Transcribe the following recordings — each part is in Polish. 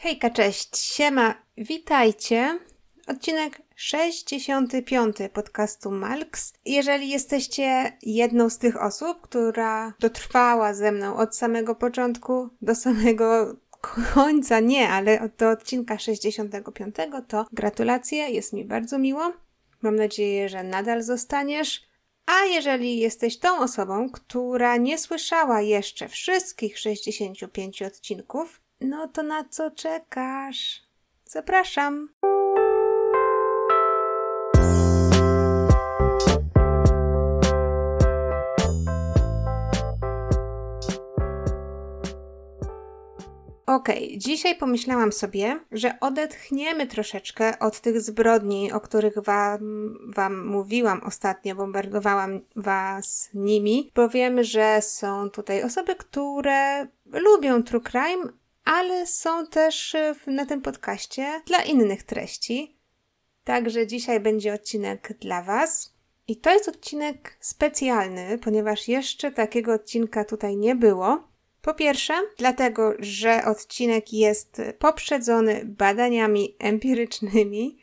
Hejka, cześć, siema, witajcie. Odcinek 65 podcastu Malks. Jeżeli jesteście jedną z tych osób, która dotrwała ze mną od samego początku do samego końca, nie, ale do odcinka 65, to gratulacje, jest mi bardzo miło. Mam nadzieję, że nadal zostaniesz. A jeżeli jesteś tą osobą, która nie słyszała jeszcze wszystkich 65 odcinków, no to na co czekasz? Zapraszam. Okay, dzisiaj pomyślałam sobie, że odetchniemy troszeczkę od tych zbrodni, o których wam, wam mówiłam ostatnio, bombardowałam was nimi, bo wiem, że są tutaj osoby, które lubią true crime, ale są też e, na tym podcaście dla innych treści. Także dzisiaj będzie odcinek dla Was. I to jest odcinek specjalny, ponieważ jeszcze takiego odcinka tutaj nie było. Po pierwsze, dlatego, że odcinek jest poprzedzony badaniami empirycznymi,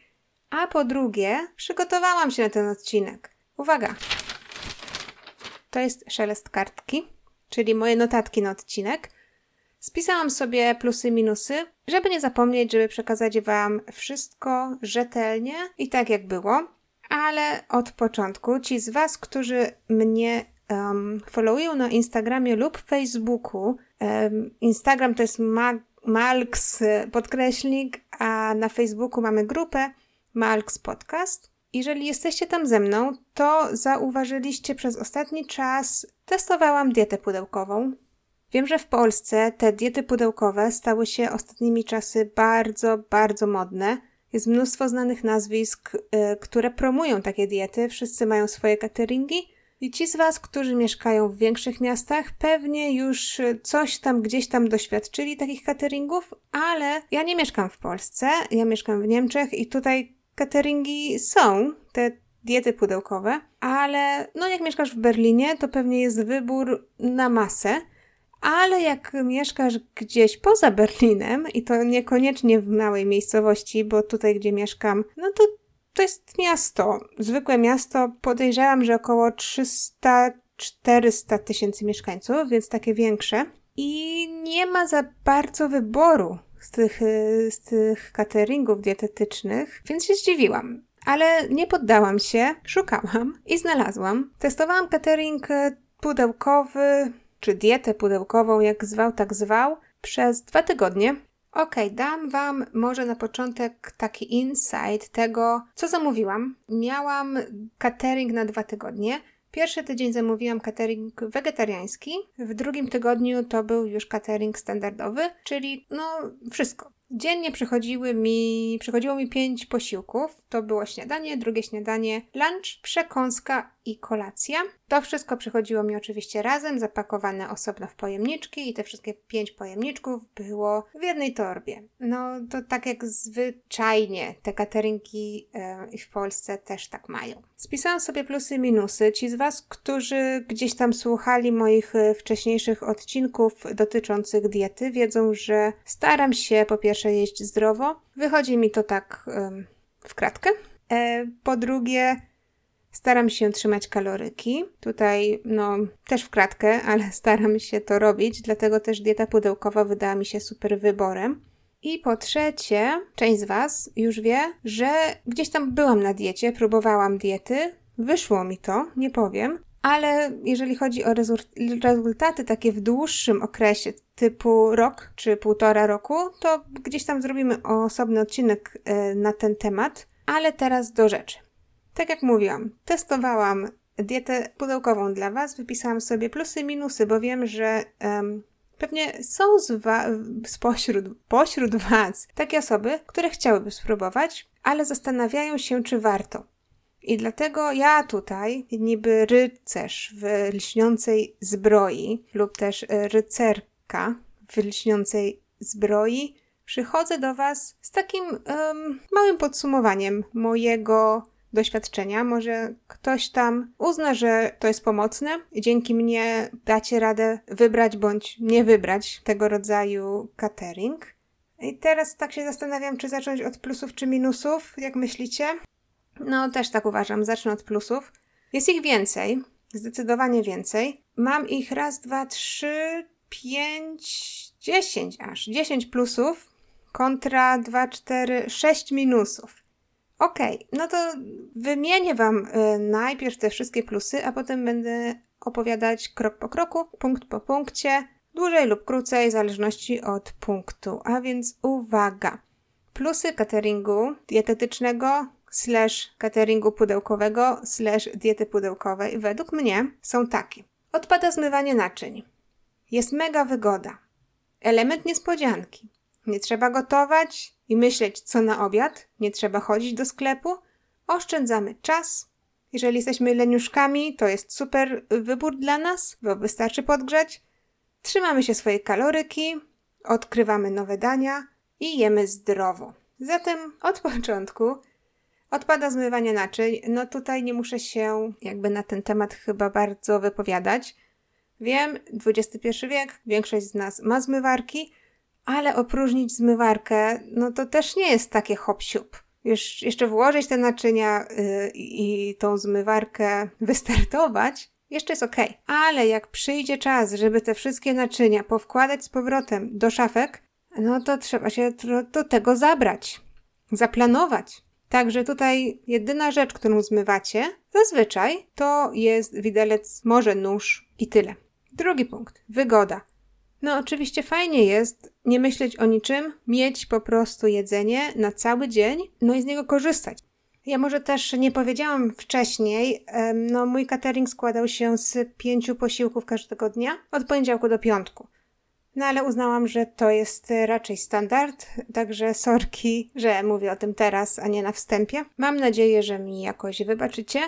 a po drugie, przygotowałam się na ten odcinek. Uwaga! To jest szelest kartki, czyli moje notatki na odcinek. Spisałam sobie plusy, minusy, żeby nie zapomnieć, żeby przekazać Wam wszystko rzetelnie i tak jak było. Ale od początku ci z Was, którzy mnie um, followują na Instagramie lub Facebooku, um, Instagram to jest ma Malks podkreśnik, a na Facebooku mamy grupę Malks Podcast. Jeżeli jesteście tam ze mną, to zauważyliście przez ostatni czas, testowałam dietę pudełkową. Wiem, że w Polsce te diety pudełkowe stały się ostatnimi czasy bardzo, bardzo modne. Jest mnóstwo znanych nazwisk, yy, które promują takie diety. Wszyscy mają swoje cateringi. I ci z Was, którzy mieszkają w większych miastach, pewnie już coś tam gdzieś tam doświadczyli takich cateringów, ale ja nie mieszkam w Polsce, ja mieszkam w Niemczech i tutaj cateringi są, te diety pudełkowe, ale no jak mieszkasz w Berlinie, to pewnie jest wybór na masę ale jak mieszkasz gdzieś poza Berlinem i to niekoniecznie w małej miejscowości, bo tutaj, gdzie mieszkam, no to to jest miasto, zwykłe miasto. Podejrzewam, że około 300-400 tysięcy mieszkańców, więc takie większe. I nie ma za bardzo wyboru z tych, z tych cateringów dietetycznych, więc się zdziwiłam. Ale nie poddałam się, szukałam i znalazłam. Testowałam catering pudełkowy, czy dietę pudełkową, jak zwał, tak zwał, przez dwa tygodnie. Ok, dam Wam może na początek taki insight tego, co zamówiłam. Miałam catering na dwa tygodnie. Pierwszy tydzień zamówiłam catering wegetariański, w drugim tygodniu to był już catering standardowy, czyli no wszystko. Dziennie przychodziły mi, przychodziło mi pięć posiłków. To było śniadanie, drugie śniadanie, lunch, przekąska i kolacja. To wszystko przychodziło mi oczywiście razem, zapakowane osobno w pojemniczki i te wszystkie pięć pojemniczków było w jednej torbie. No to tak jak zwyczajnie te cateringi yy, w Polsce też tak mają. Spisałam sobie plusy i minusy. Ci z Was, którzy gdzieś tam słuchali moich e, wcześniejszych odcinków dotyczących diety, wiedzą, że staram się po pierwsze jeść zdrowo. Wychodzi mi to tak yy, w kratkę. E, po drugie, Staram się trzymać kaloryki. Tutaj, no, też w kratkę, ale staram się to robić, dlatego też dieta pudełkowa wydała mi się super wyborem. I po trzecie, część z Was już wie, że gdzieś tam byłam na diecie, próbowałam diety, wyszło mi to, nie powiem, ale jeżeli chodzi o rezultaty takie w dłuższym okresie, typu rok czy półtora roku, to gdzieś tam zrobimy osobny odcinek e, na ten temat, ale teraz do rzeczy. Tak jak mówiłam, testowałam dietę pudełkową dla Was, wypisałam sobie plusy i minusy, bo wiem, że um, pewnie są z wa- spośród, pośród Was takie osoby, które chciałyby spróbować, ale zastanawiają się, czy warto. I dlatego ja tutaj, niby rycerz w lśniącej zbroi, lub też rycerka w lśniącej zbroi, przychodzę do Was z takim um, małym podsumowaniem mojego doświadczenia. Może ktoś tam uzna, że to jest pomocne i dzięki mnie dacie radę wybrać bądź nie wybrać tego rodzaju catering. I teraz tak się zastanawiam, czy zacząć od plusów czy minusów. Jak myślicie? No, też tak uważam. Zacznę od plusów. Jest ich więcej, zdecydowanie więcej. Mam ich raz, dwa, trzy, pięć, dziesięć aż. Dziesięć plusów kontra dwa, cztery, sześć minusów. Okay, no to wymienię Wam y, najpierw te wszystkie plusy, a potem będę opowiadać krok po kroku, punkt po punkcie, dłużej lub krócej, w zależności od punktu. A więc uwaga! Plusy cateringu dietetycznego slash cateringu pudełkowego slash diety pudełkowej według mnie są takie. Odpada zmywanie naczyń. Jest mega wygoda. Element niespodzianki. Nie trzeba gotować i myśleć, co na obiad. Nie trzeba chodzić do sklepu. Oszczędzamy czas. Jeżeli jesteśmy leniuszkami, to jest super wybór dla nas, bo wystarczy podgrzać. Trzymamy się swojej kaloryki, odkrywamy nowe dania i jemy zdrowo. Zatem od początku odpada zmywanie naczyń. No tutaj nie muszę się jakby na ten temat chyba bardzo wypowiadać. Wiem, XXI wiek, większość z nas ma zmywarki, ale opróżnić zmywarkę, no to też nie jest takie hop -siup. Już jeszcze włożyć te naczynia yy, i tą zmywarkę wystartować, jeszcze jest ok. Ale jak przyjdzie czas, żeby te wszystkie naczynia powkładać z powrotem do szafek, no to trzeba się do tego zabrać, zaplanować. Także tutaj jedyna rzecz, którą zmywacie, zazwyczaj to jest widelec, może nóż i tyle. Drugi punkt. Wygoda. No, oczywiście fajnie jest nie myśleć o niczym, mieć po prostu jedzenie na cały dzień, no i z niego korzystać. Ja może też nie powiedziałam wcześniej, no mój catering składał się z pięciu posiłków każdego dnia, od poniedziałku do piątku. No ale uznałam, że to jest raczej standard, także sorki, że mówię o tym teraz, a nie na wstępie. Mam nadzieję, że mi jakoś wybaczycie.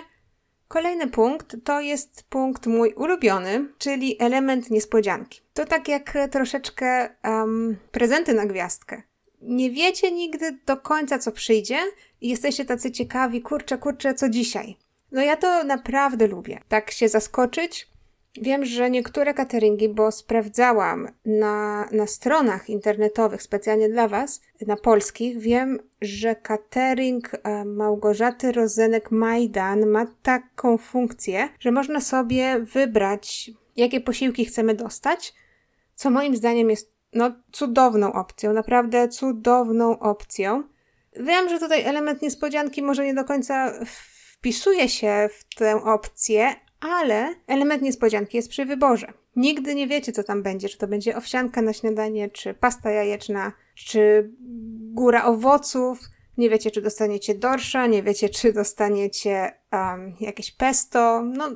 Kolejny punkt to jest punkt mój ulubiony, czyli element niespodzianki. To tak jak troszeczkę um, prezenty na gwiazdkę. Nie wiecie nigdy do końca, co przyjdzie, i jesteście tacy ciekawi, kurczę, kurczę, co dzisiaj. No ja to naprawdę lubię. Tak się zaskoczyć, Wiem, że niektóre cateringi, bo sprawdzałam na, na stronach internetowych specjalnie dla Was, na polskich, wiem, że catering e, Małgorzaty Rozenek-Majdan ma taką funkcję, że można sobie wybrać, jakie posiłki chcemy dostać, co moim zdaniem jest no, cudowną opcją, naprawdę cudowną opcją. Wiem, że tutaj element niespodzianki może nie do końca wpisuje się w tę opcję, ale element niespodzianki jest przy wyborze. Nigdy nie wiecie, co tam będzie. Czy to będzie owsianka na śniadanie, czy pasta jajeczna, czy góra owoców. Nie wiecie, czy dostaniecie dorsza, nie wiecie, czy dostaniecie um, jakieś pesto. No,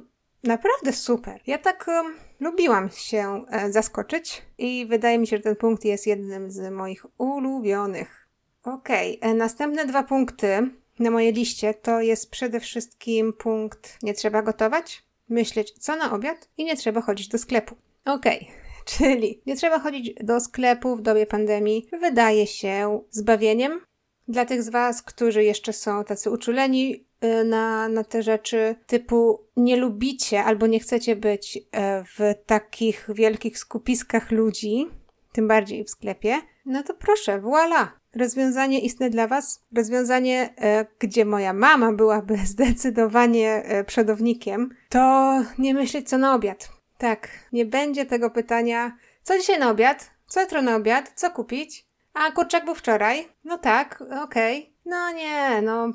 naprawdę super. Ja tak um, lubiłam się e, zaskoczyć i wydaje mi się, że ten punkt jest jednym z moich ulubionych. Okej, okay. E, następne dwa punkty na mojej liście to jest przede wszystkim punkt nie trzeba gotować myśleć, co na obiad i nie trzeba chodzić do sklepu. Okej. Okay. Czyli nie trzeba chodzić do sklepu w dobie pandemii. Wydaje się zbawieniem dla tych z Was, którzy jeszcze są tacy uczuleni y, na, na te rzeczy, typu nie lubicie albo nie chcecie być y, w takich wielkich skupiskach ludzi, tym bardziej w sklepie, no to proszę, voilà! Rozwiązanie istne dla Was, rozwiązanie, e, gdzie moja mama byłaby zdecydowanie e, przodownikiem, to nie myśleć co na obiad. Tak, nie będzie tego pytania, co dzisiaj na obiad, co jutro na obiad, co kupić. A kurczak był wczoraj? No tak, okej. Okay. No nie, no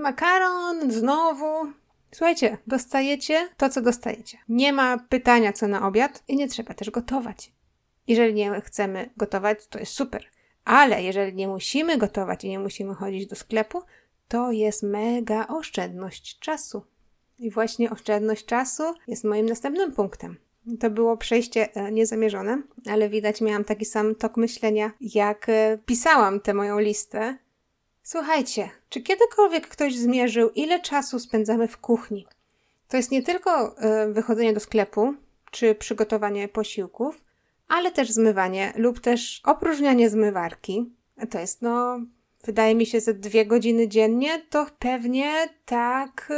makaron znowu. Słuchajcie, dostajecie to, co dostajecie. Nie ma pytania, co na obiad i nie trzeba też gotować. Jeżeli nie chcemy gotować, to jest super. Ale jeżeli nie musimy gotować i nie musimy chodzić do sklepu, to jest mega oszczędność czasu. I właśnie oszczędność czasu jest moim następnym punktem. To było przejście e, niezamierzone, ale widać, miałam taki sam tok myślenia, jak e, pisałam tę moją listę. Słuchajcie, czy kiedykolwiek ktoś zmierzył, ile czasu spędzamy w kuchni? To jest nie tylko e, wychodzenie do sklepu, czy przygotowanie posiłków, ale też zmywanie lub też opróżnianie zmywarki. To jest no, wydaje mi się, że dwie godziny dziennie to pewnie tak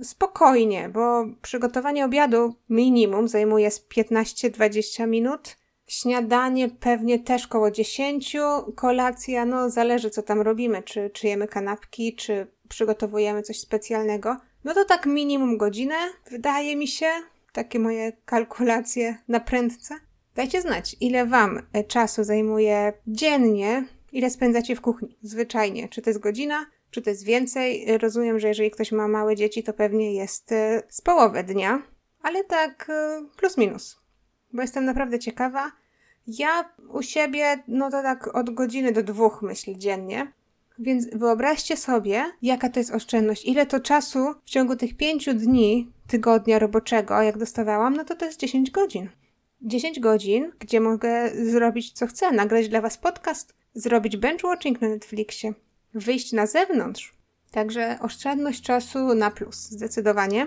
y, spokojnie, bo przygotowanie obiadu minimum zajmuje z 15-20 minut. Śniadanie pewnie też koło 10, kolacja, no zależy co tam robimy, czy, czy jemy kanapki, czy przygotowujemy coś specjalnego. No to tak minimum godzinę, wydaje mi się, takie moje kalkulacje na prędce. Dajcie znać, ile Wam e, czasu zajmuje dziennie, ile spędzacie w kuchni, zwyczajnie. Czy to jest godzina, czy to jest więcej. Rozumiem, że jeżeli ktoś ma małe dzieci, to pewnie jest e, z połowę dnia, ale tak e, plus minus. Bo jestem naprawdę ciekawa. Ja u siebie, no to tak od godziny do dwóch myślę dziennie. Więc wyobraźcie sobie, jaka to jest oszczędność. Ile to czasu w ciągu tych pięciu dni tygodnia roboczego, jak dostawałam, no to to jest 10 godzin. 10 godzin, gdzie mogę zrobić co chcę, nagrać dla Was podcast, zrobić benchwatching na Netflixie, wyjść na zewnątrz. Także oszczędność czasu na plus, zdecydowanie.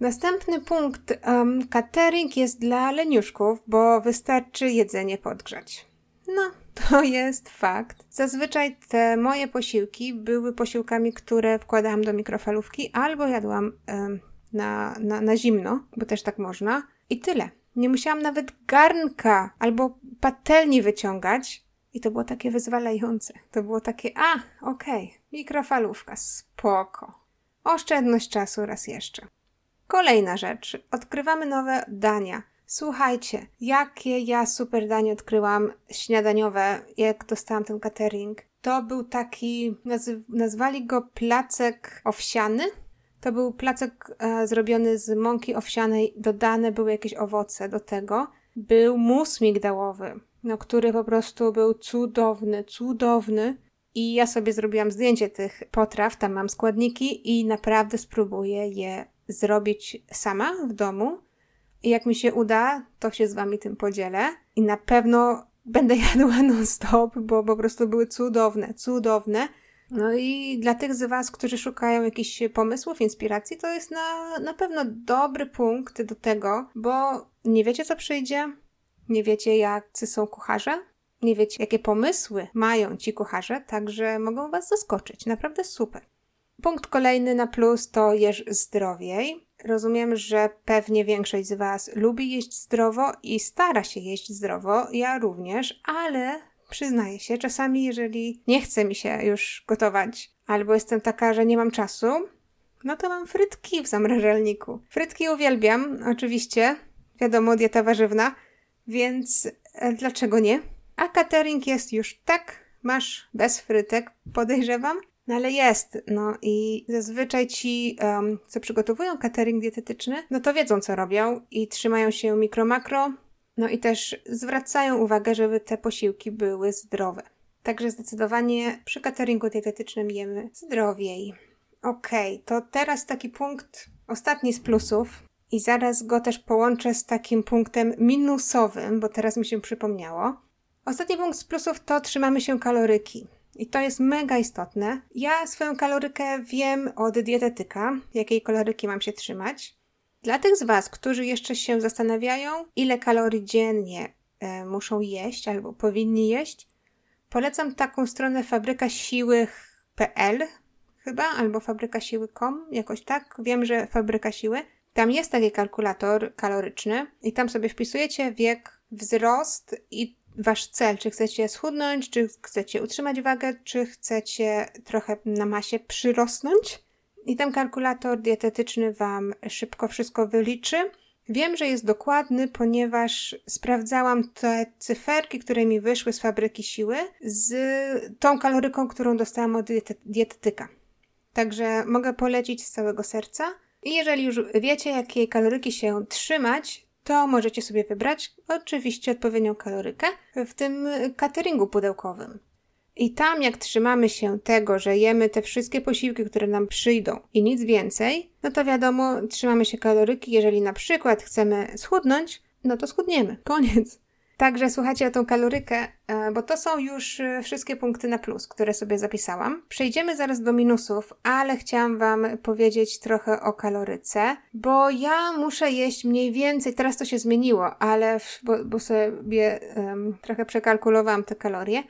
Następny punkt. Um, catering jest dla leniuszków, bo wystarczy jedzenie podgrzać. No, to jest fakt. Zazwyczaj te moje posiłki były posiłkami, które wkładałam do mikrofalówki albo jadłam um, na, na, na zimno, bo też tak można. I tyle. Nie musiałam nawet garnka albo patelni wyciągać. I to było takie wyzwalające. To było takie, a, okej, okay, mikrofalówka, spoko. Oszczędność czasu raz jeszcze. Kolejna rzecz. Odkrywamy nowe dania. Słuchajcie, jakie ja super danie odkryłam śniadaniowe, jak dostałam ten catering. To był taki, nazy- nazwali go placek owsiany. To był placek e, zrobiony z mąki owsianej, dodane były jakieś owoce do tego. Był mus migdałowy, no, który po prostu był cudowny, cudowny. I ja sobie zrobiłam zdjęcie tych potraw, tam mam składniki i naprawdę spróbuję je zrobić sama w domu. I jak mi się uda, to się z Wami tym podzielę. I na pewno będę jadła non-stop, bo po prostu były cudowne, cudowne. No i dla tych z Was, którzy szukają jakichś pomysłów, inspiracji, to jest na, na pewno dobry punkt do tego, bo nie wiecie, co przyjdzie, nie wiecie, jacy są kucharze, nie wiecie, jakie pomysły mają ci kucharze, także mogą Was zaskoczyć. Naprawdę super. Punkt kolejny na plus to jesz zdrowiej. Rozumiem, że pewnie większość z Was lubi jeść zdrowo i stara się jeść zdrowo, ja również, ale przyznaję się, czasami jeżeli nie chce mi się już gotować, albo jestem taka, że nie mam czasu, no to mam frytki w zamrażalniku. Frytki uwielbiam, oczywiście, wiadomo, dieta warzywna, więc e, dlaczego nie? A catering jest już tak, masz bez frytek, podejrzewam, no ale jest, no i zazwyczaj ci, um, co przygotowują catering dietetyczny, no to wiedzą, co robią i trzymają się mikro-makro, no i też zwracają uwagę, żeby te posiłki były zdrowe. Także zdecydowanie przy cateringu dietetycznym jemy zdrowiej. Okej, okay, to teraz taki punkt, ostatni z plusów, i zaraz go też połączę z takim punktem minusowym, bo teraz mi się przypomniało. Ostatni punkt z plusów to trzymamy się kaloryki. I to jest mega istotne. Ja swoją kalorykę wiem od dietetyka, jakiej kaloryki mam się trzymać. Dla tych z Was, którzy jeszcze się zastanawiają, ile kalorii dziennie e, muszą jeść albo powinni jeść, polecam taką stronę fabrykasiły.pl chyba, albo fabrykasiły.com, jakoś tak. Wiem, że Fabryka Siły. Tam jest taki kalkulator kaloryczny i tam sobie wpisujecie wiek, wzrost i wasz cel, czy chcecie schudnąć, czy chcecie utrzymać wagę, czy chcecie trochę na masie przyrosnąć. I ten kalkulator dietetyczny wam szybko wszystko wyliczy. Wiem, że jest dokładny, ponieważ sprawdzałam te cyferki, które mi wyszły z fabryki siły, z tą kaloryką, którą dostałam od dietetyka. Także mogę polecić z całego serca. I jeżeli już wiecie, jakiej kaloryki się trzymać, to możecie sobie wybrać oczywiście odpowiednią kalorykę w tym cateringu pudełkowym. I tam, jak trzymamy się tego, że jemy te wszystkie posiłki, które nam przyjdą i nic więcej, no to wiadomo, trzymamy się kaloryki. Jeżeli na przykład chcemy schudnąć, no to schudniemy. Koniec. Także słuchajcie na tą kalorykę, e, bo to są już e, wszystkie punkty na plus, które sobie zapisałam. Przejdziemy zaraz do minusów, ale chciałam Wam powiedzieć trochę o kaloryce, bo ja muszę jeść mniej więcej, teraz to się zmieniło, ale bo, bo sobie um, trochę przekalkulowałam te kalorie.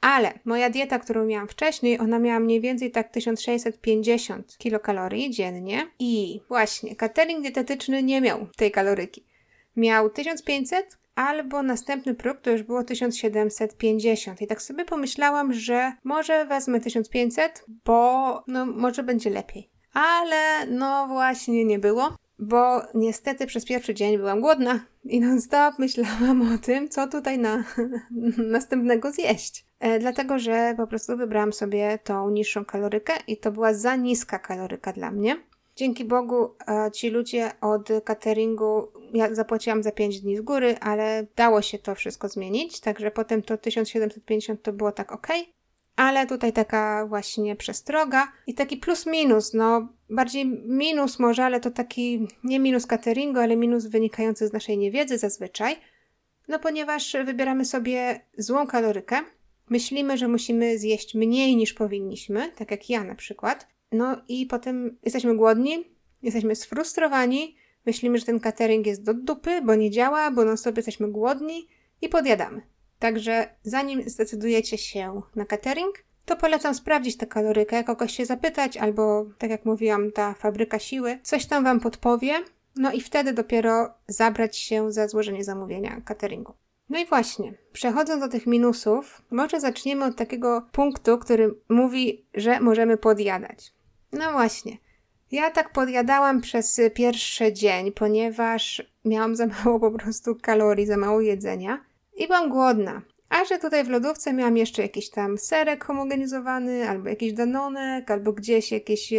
Ale moja dieta, którą miałam wcześniej, ona miała mniej więcej tak 1650 kilokalorii dziennie i właśnie catering dietetyczny nie miał tej kaloryki. Miał 1500, albo następny próg to już było 1750. I tak sobie pomyślałam, że może wezmę 1500, bo no może będzie lepiej. Ale no właśnie nie było, bo niestety przez pierwszy dzień byłam głodna i non-stop myślałam o tym, co tutaj na następnego zjeść. E, dlatego, że po prostu wybrałam sobie tą niższą kalorykę i to była za niska kaloryka dla mnie. Dzięki Bogu e, ci ludzie od cateringu, ja zapłaciłam za 5 dni z góry, ale dało się to wszystko zmienić, także potem to 1750 to było tak ok. Ale tutaj taka właśnie przestroga i taki plus minus, no bardziej minus może, ale to taki nie minus cateringu, ale minus wynikający z naszej niewiedzy zazwyczaj. No ponieważ wybieramy sobie złą kalorykę, myślimy, że musimy zjeść mniej niż powinniśmy, tak jak ja na przykład, no i potem jesteśmy głodni, jesteśmy sfrustrowani, myślimy, że ten catering jest do dupy, bo nie działa, bo non stop jesteśmy głodni i podjadamy. Także zanim zdecydujecie się na catering, to polecam sprawdzić tę kalorykę, kogoś się zapytać, albo tak jak mówiłam, ta fabryka siły coś tam wam podpowie, no i wtedy dopiero zabrać się za złożenie zamówienia cateringu. No i właśnie, przechodząc do tych minusów, może zaczniemy od takiego punktu, który mówi, że możemy podjadać. No właśnie. Ja tak podjadałam przez pierwszy dzień, ponieważ miałam za mało po prostu kalorii, za mało jedzenia i byłam głodna. A że tutaj w lodówce miałam jeszcze jakiś tam serek homogenizowany, albo jakiś danonek, albo gdzieś jakieś,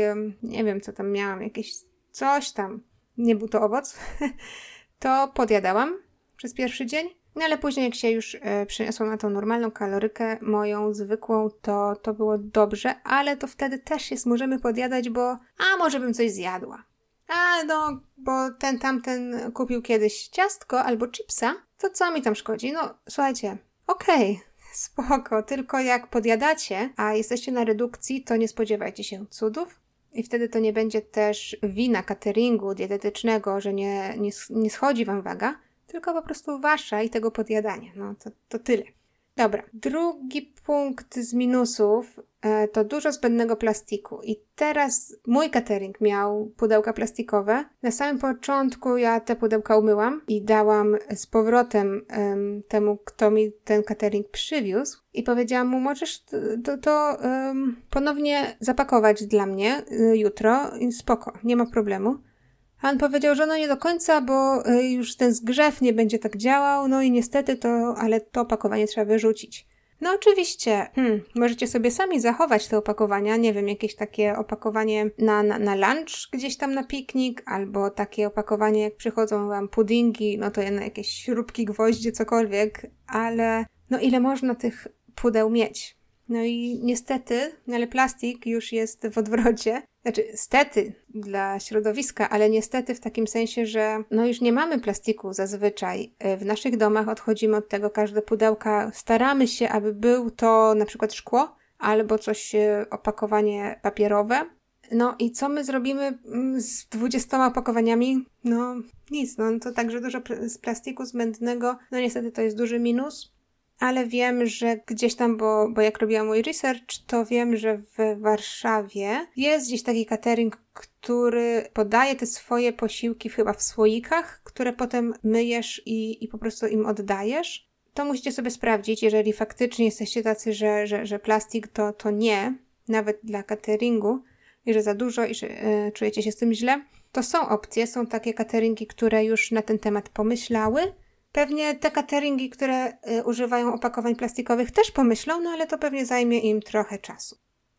nie wiem co tam miałam, jakieś coś tam, nie był to owoc, to podjadałam przez pierwszy dzień. No ale później jak się już e, przeniosłam na tą normalną kalorykę, moją zwykłą, to, to było dobrze, ale to wtedy też jest, możemy podjadać, bo a może bym coś zjadła. A no, bo ten tamten kupił kiedyś ciastko albo chipsa, to co mi tam szkodzi? No słuchajcie, okej, okay, spoko, tylko jak podjadacie, a jesteście na redukcji, to nie spodziewajcie się cudów. I wtedy to nie będzie też wina cateringu dietetycznego, że nie, nie, nie schodzi wam waga, tylko po prostu wasza i tego podjadania. No to, to tyle. Dobra, drugi punkt z minusów e, to dużo zbędnego plastiku. I teraz mój catering miał pudełka plastikowe. Na samym początku ja te pudełka umyłam i dałam z powrotem um, temu, kto mi ten catering przywiózł. I powiedziałam mu, możesz to, to, to ponownie zapakować dla mnie y, jutro. I spoko, nie ma problemu. Han powiedział, że no nie do końca, bo y, już ten zgrzew nie będzie tak działał, no i niestety to, ale to opakowanie trzeba wyrzucić. No oczywiście, hmm, możecie sobie sami zachować te opakowania, nie wiem, jakieś takie opakowanie na, na, na lunch gdzieś tam na piknik, albo takie opakowanie jak przychodzą wam puddingi, no to na jakieś śrubki, gwoździe, cokolwiek, ale no ile można tych pudeł mieć? No i niestety, ale plastik już jest w odwrocie. Znaczy, stety dla środowiska, ale niestety w takim sensie, że no już nie mamy plastiku zazwyczaj. E, w naszych domach odchodzimy od tego każde pudełka. Staramy się, aby był to na przykład szkło albo coś, e, opakowanie papierowe. No i co my zrobimy mm, z 20 opakowaniami? No nic, no to także dużo z plastiku zbędnego. No niestety to jest duży minus ale wiem, że gdzieś tam, bo, bo jak robiłam mój research, to wiem, że w Warszawie jest gdzieś taki catering, który podaje te swoje posiłki chyba w słoikach, które potem myjesz i, i po prostu im oddajesz. To musicie sobie sprawdzić, jeżeli faktycznie jesteście tacy, że, że, że plastik to, to nie, nawet dla cateringu, i że za dużo i że y, czujecie się z tym źle, to są opcje, są takie cateringi, które już na ten temat pomyślały Pewnie te cateringi, które y, używają opakowań plastikowych też pomyślą, no ale to pewnie zajmie im trochę czasu.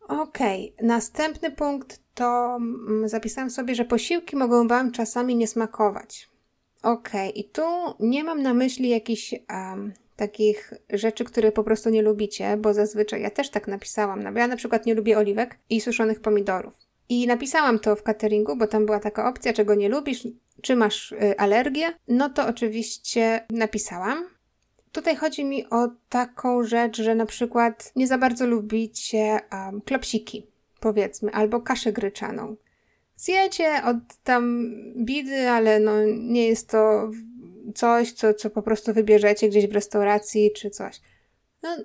Okej, okay. następny punkt to mm, zapisałam sobie, że posiłki mogą Wam czasami nie smakować. Okej, okay. i tu nie mam na myśli jakichś um, takich rzeczy, które po prostu nie lubicie, bo zazwyczaj ja też tak napisałam. No, ja na przykład nie lubię oliwek i suszonych pomidorów. I napisałam to w cateringu, bo tam była taka opcja, czego nie lubisz, czy masz y, alergię. No to oczywiście napisałam. Tutaj chodzi mi o taką rzecz, że na przykład nie za bardzo lubicie um, klopsiki, powiedzmy, albo kaszę gryczaną. Zjecie od tam bidy, ale no nie jest to coś, co, co po prostu wybierzecie gdzieś w restauracji czy coś. No,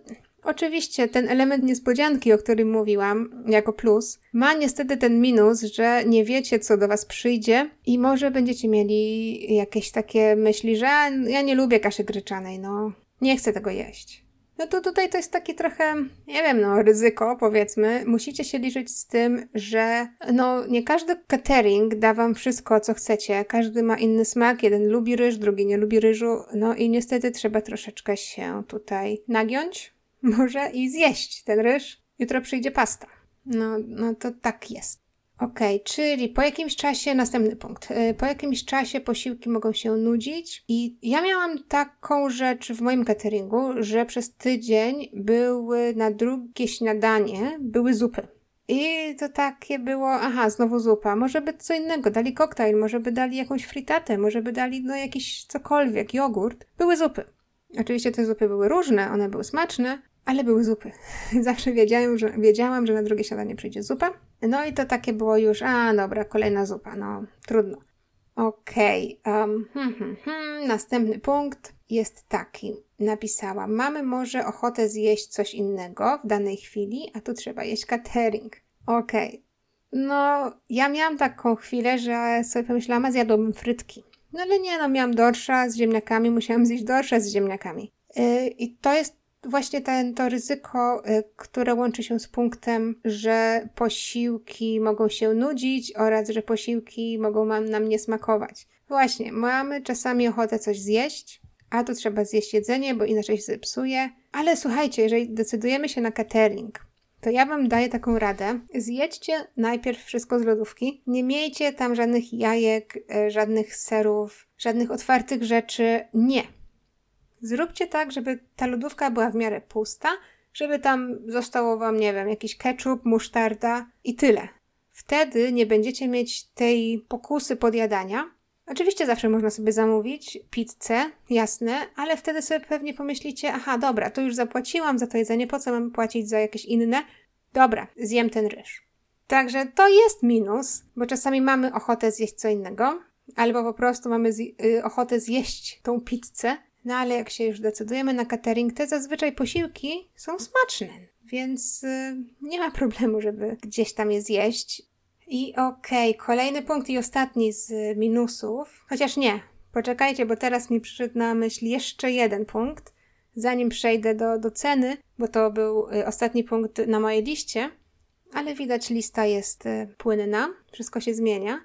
Oczywiście ten element niespodzianki, o którym mówiłam, jako plus, ma niestety ten minus, że nie wiecie, co do Was przyjdzie i może będziecie mieli jakieś takie myśli, że ja nie lubię kaszy gryczanej, no nie chcę tego jeść. No to tutaj to jest takie trochę, nie wiem, no ryzyko powiedzmy. Musicie się liczyć z tym, że no nie każdy catering da wam wszystko, co chcecie. Każdy ma inny smak. Jeden lubi ryż, drugi nie lubi ryżu. No i niestety trzeba troszeczkę się tutaj nagiąć może i zjeść ten ryż. Jutro przyjdzie pasta. No, no to tak jest. Ok, czyli po jakimś czasie, następny punkt, y, po jakimś czasie posiłki mogą się nudzić i ja miałam taką rzecz w moim cateringu, że przez tydzień były na drugie śniadanie, były zupy. I to takie było, aha, znowu zupa, może by co innego, dali koktajl, może by dali jakąś fritatę, może by dali no jakiś cokolwiek, jogurt. Były zupy. Oczywiście te zupy były różne, one były smaczne, ale były zupy. Zawsze wiedziałam że, wiedziałam, że na drugie śniadanie przyjdzie zupa. No i to takie było już, a dobra, kolejna zupa, no trudno. Okej, okay, um, hmm, hmm, hmm. następny punkt jest taki. Napisałam, mamy może ochotę zjeść coś innego w danej chwili, a tu trzeba jeść catering. Okej. Okay. No, ja miałam taką chwilę, że sobie pomyślałam, a zjadłabym frytki. No ale nie, no miałam dorsza z ziemniakami, musiałam zjeść dorsza z ziemniakami. Yy, I to jest właśnie ten, to ryzyko, y, które łączy się z punktem, że posiłki mogą się nudzić oraz że posiłki mogą nam nie smakować. Właśnie, mamy czasami ochotę coś zjeść, a tu trzeba zjeść jedzenie, bo inaczej się zepsuje. Ale słuchajcie, jeżeli decydujemy się na catering, to ja Wam daję taką radę. Zjedźcie najpierw wszystko z lodówki. Nie miejcie tam żadnych jajek, y, żadnych serów, żadnych otwartych rzeczy. Nie. Zróbcie tak, żeby ta lodówka była w miarę pusta, żeby tam zostało wam, nie wiem, jakiś ketchup, musztarda i tyle. Wtedy nie będziecie mieć tej pokusy podjadania. Oczywiście zawsze można sobie zamówić pizzę, jasne, ale wtedy sobie pewnie pomyślicie, aha, dobra, to już zapłaciłam za to jedzenie, po co mam płacić za jakieś inne? Dobra, zjem ten ryż. Także to jest minus, bo czasami mamy ochotę zjeść co innego, albo po prostu mamy y, ochotę zjeść tą pizzę, no ale jak się już decydujemy na catering, te zazwyczaj posiłki są smaczne, więc y, nie ma problemu, żeby gdzieś tam je zjeść. I okej, okay, kolejny punkt i ostatni z minusów, chociaż nie, poczekajcie, bo teraz mi przyszedł na myśl jeszcze jeden punkt, zanim przejdę do, do ceny, bo to był y, ostatni punkt na mojej liście, ale widać lista jest y, płynna, wszystko się zmienia.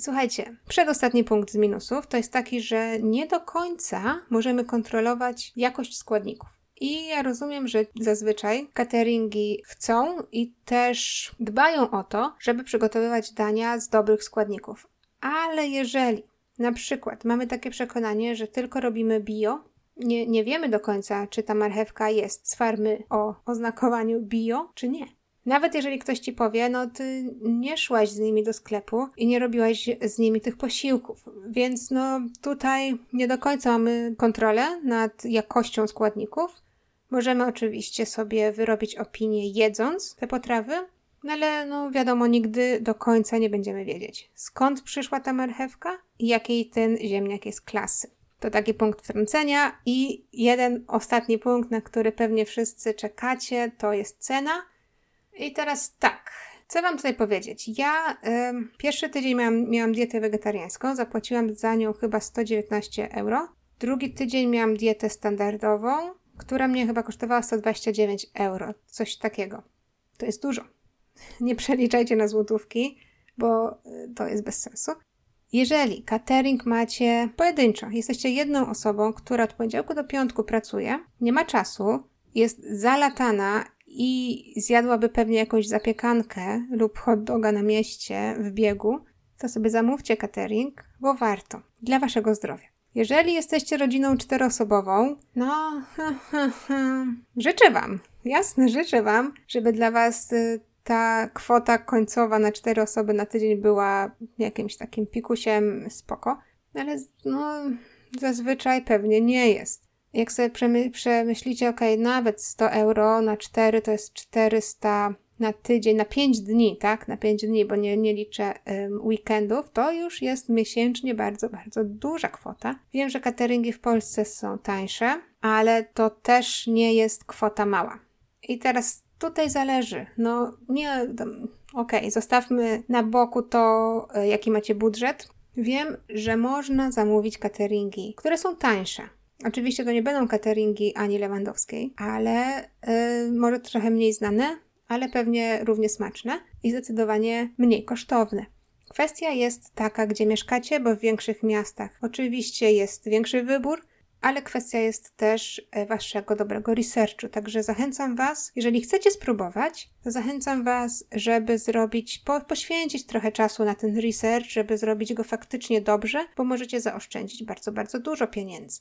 Słuchajcie, przedostatni punkt z minusów to jest taki, że nie do końca możemy kontrolować jakość składników. I ja rozumiem, że zazwyczaj cateringi chcą i też dbają o to, żeby przygotowywać dania z dobrych składników. Ale jeżeli na przykład mamy takie przekonanie, że tylko robimy bio, nie, nie wiemy do końca, czy ta marchewka jest z farmy o oznakowaniu bio, czy nie. Nawet jeżeli ktoś ci powie, no ty nie szłaś z nimi do sklepu i nie robiłaś z nimi tych posiłków, więc no tutaj nie do końca mamy kontrolę nad jakością składników. Możemy oczywiście sobie wyrobić opinię jedząc te potrawy, no ale no wiadomo, nigdy do końca nie będziemy wiedzieć, skąd przyszła ta marchewka i jakiej ten ziemniak jest klasy. To taki punkt wtrącenia. I jeden ostatni punkt, na który pewnie wszyscy czekacie, to jest cena. I teraz tak. Co Wam tutaj powiedzieć? Ja pierwszy tydzień miałam, miałam dietę wegetariańską, zapłaciłam za nią chyba 119 euro. Drugi tydzień miałam dietę standardową, która mnie chyba kosztowała 129 euro, coś takiego. To jest dużo. Nie przeliczajcie na złotówki, bo y, to jest bez sensu. Jeżeli catering macie pojedynczo, jesteście jedną osobą, która od poniedziałku do piątku pracuje, nie ma czasu, jest zalatana i zjadłaby pewnie jakąś zapiekankę lub hot doga na mieście w biegu, to sobie zamówcie catering, bo warto. Dla waszego zdrowia. Jeżeli jesteście rodziną czteroosobową, no, życzę wam, jasne, życzę wam, żeby dla was y, ta kwota końcowa na cztery osoby na tydzień była jakimś takim pikusiem spoko, ale no, zazwyczaj pewnie nie jest. Jak sobie przemy przemyślicie, ok, nawet 100 euro na 4 to jest 400 na tydzień, na 5 dni, tak? Na 5 dni, bo nie, nie liczę um, weekendów, to już jest miesięcznie bardzo, bardzo duża kwota. Wiem, że cateringi w Polsce są tańsze, ale to też nie jest kwota mała. I teraz tutaj zależy. No nie, okej, okay, zostawmy na boku to, e, jaki macie budżet. Wiem, że można zamówić cateringi, które są tańsze. Oczywiście to nie będą cateringi Ani Lewandowskiej, ale yy, może trochę mniej znane, ale pewnie równie smaczne i zdecydowanie mniej kosztowne. Kwestia jest taka, gdzie mieszkacie, bo w większych miastach oczywiście jest większy wybór, ale kwestia jest też e, waszego dobrego researchu. Także zachęcam was, jeżeli chcecie spróbować, to zachęcam was, żeby zrobić, po, poświęcić trochę czasu na ten research, żeby zrobić go faktycznie dobrze, bo możecie zaoszczędzić bardzo, bardzo dużo pieniędzy.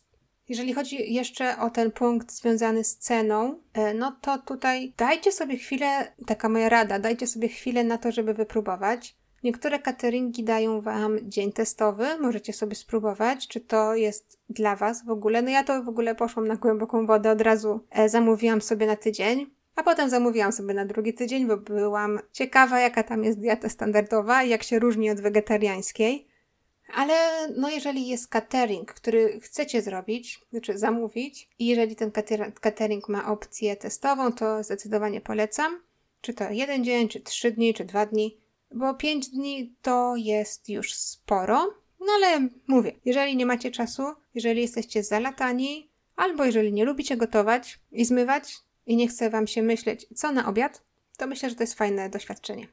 Jeżeli chodzi jeszcze o ten punkt związany z ceną, e, no to tutaj dajcie sobie chwilę, taka moja rada, dajcie sobie chwilę na to, żeby wypróbować. Niektóre cateringi dają Wam dzień testowy, możecie sobie spróbować, czy to jest dla Was w ogóle. No ja to w ogóle poszłam na głęboką wodę, od razu e, zamówiłam sobie na tydzień, a potem zamówiłam sobie na drugi tydzień, bo byłam ciekawa, jaka tam jest dieta standardowa i jak się różni od wegetariańskiej. Ale no jeżeli jest catering, który chcecie zrobić, znaczy zamówić i jeżeli ten catering ma opcję testową, to zdecydowanie polecam. Czy to jeden dzień, czy trzy dni, czy dwa dni bo 5 dni to jest już sporo. No ale mówię, jeżeli nie macie czasu, jeżeli jesteście zalatani, albo jeżeli nie lubicie gotować i zmywać i nie chce wam się myśleć, co na obiad, to myślę, że to jest fajne doświadczenie.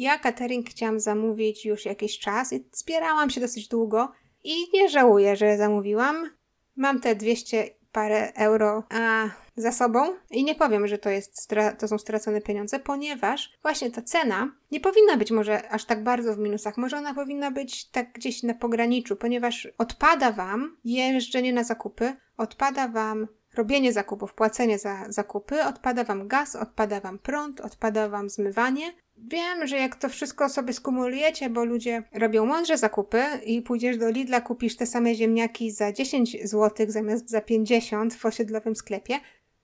Ja catering chciałam zamówić już jakiś czas i zbierałam się dosyć długo i nie żałuję, że zamówiłam. Mam te 200 parę euro a, za sobą i nie powiem, że to, jest to są stracone pieniądze, ponieważ właśnie ta cena nie powinna być może aż tak bardzo w minusach, może ona powinna być tak gdzieś na pograniczu, ponieważ odpada Wam jeżdżenie na zakupy, odpada Wam robienie zakupów, płacenie za zakupy, odpada Wam gaz, odpada Wam prąd, odpada Wam zmywanie, Wiem, że jak to wszystko sobie skumulujecie, bo ludzie robią mądrze zakupy i pójdziesz do Lidla, kupisz te same ziemniaki za 10 zł zamiast za 50 w osiedlowym sklepie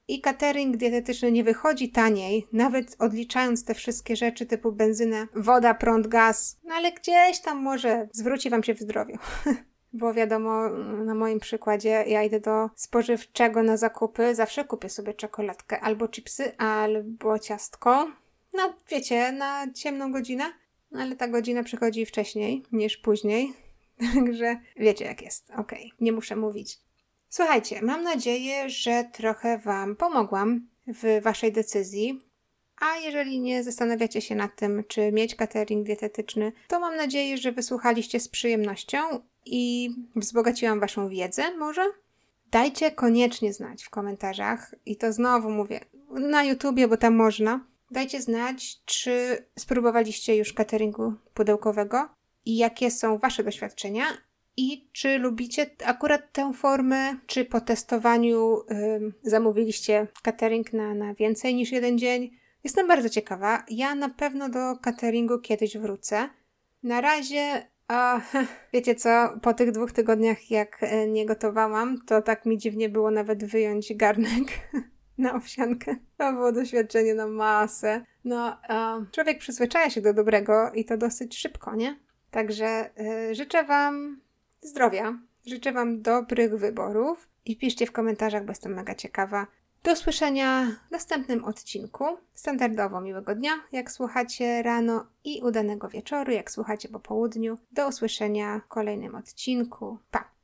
i catering dietetyczny nie wychodzi taniej, nawet odliczając te wszystkie rzeczy typu benzyna, woda, prąd, gaz, no ale gdzieś tam może zwróci Wam się w zdrowiu. Bo wiadomo, na moim przykładzie, ja idę do spożywczego na zakupy, zawsze kupię sobie czekoladkę, albo chipsy, albo ciastko, no wiecie, na ciemną godzinę, no, ale ta godzina przychodzi wcześniej niż później, także wiecie jak jest. Okej, okay. nie muszę mówić. Słuchajcie, mam nadzieję, że trochę Wam pomogłam w Waszej decyzji. A jeżeli nie zastanawiacie się nad tym, czy mieć catering dietetyczny, to mam nadzieję, że wysłuchaliście z przyjemnością i wzbogaciłam Waszą wiedzę, może? Dajcie koniecznie znać w komentarzach, i to znowu mówię na YouTubie, bo tam można, Dajcie znać, czy spróbowaliście już cateringu pudełkowego i jakie są Wasze doświadczenia i czy lubicie akurat tę formę, czy po testowaniu zamówiliście catering na, na więcej niż jeden dzień. Jestem bardzo ciekawa. Ja na pewno do cateringu kiedyś wrócę. Na razie, a, wiecie co, po tych dwóch tygodniach jak e, nie gotowałam, to tak mi dziwnie było nawet wyjąć garnek. na owsiankę. To było doświadczenie na masę. No, człowiek przyzwyczaja się do dobrego i to dosyć szybko, nie? Także y, życzę Wam zdrowia, życzę Wam dobrych wyborów i piszcie w komentarzach, bo jestem mega ciekawa. Do usłyszenia w następnym odcinku. Standardowo miłego dnia, jak słuchacie rano i udanego wieczoru, jak słuchacie po południu. Do usłyszenia w kolejnym odcinku. Pa!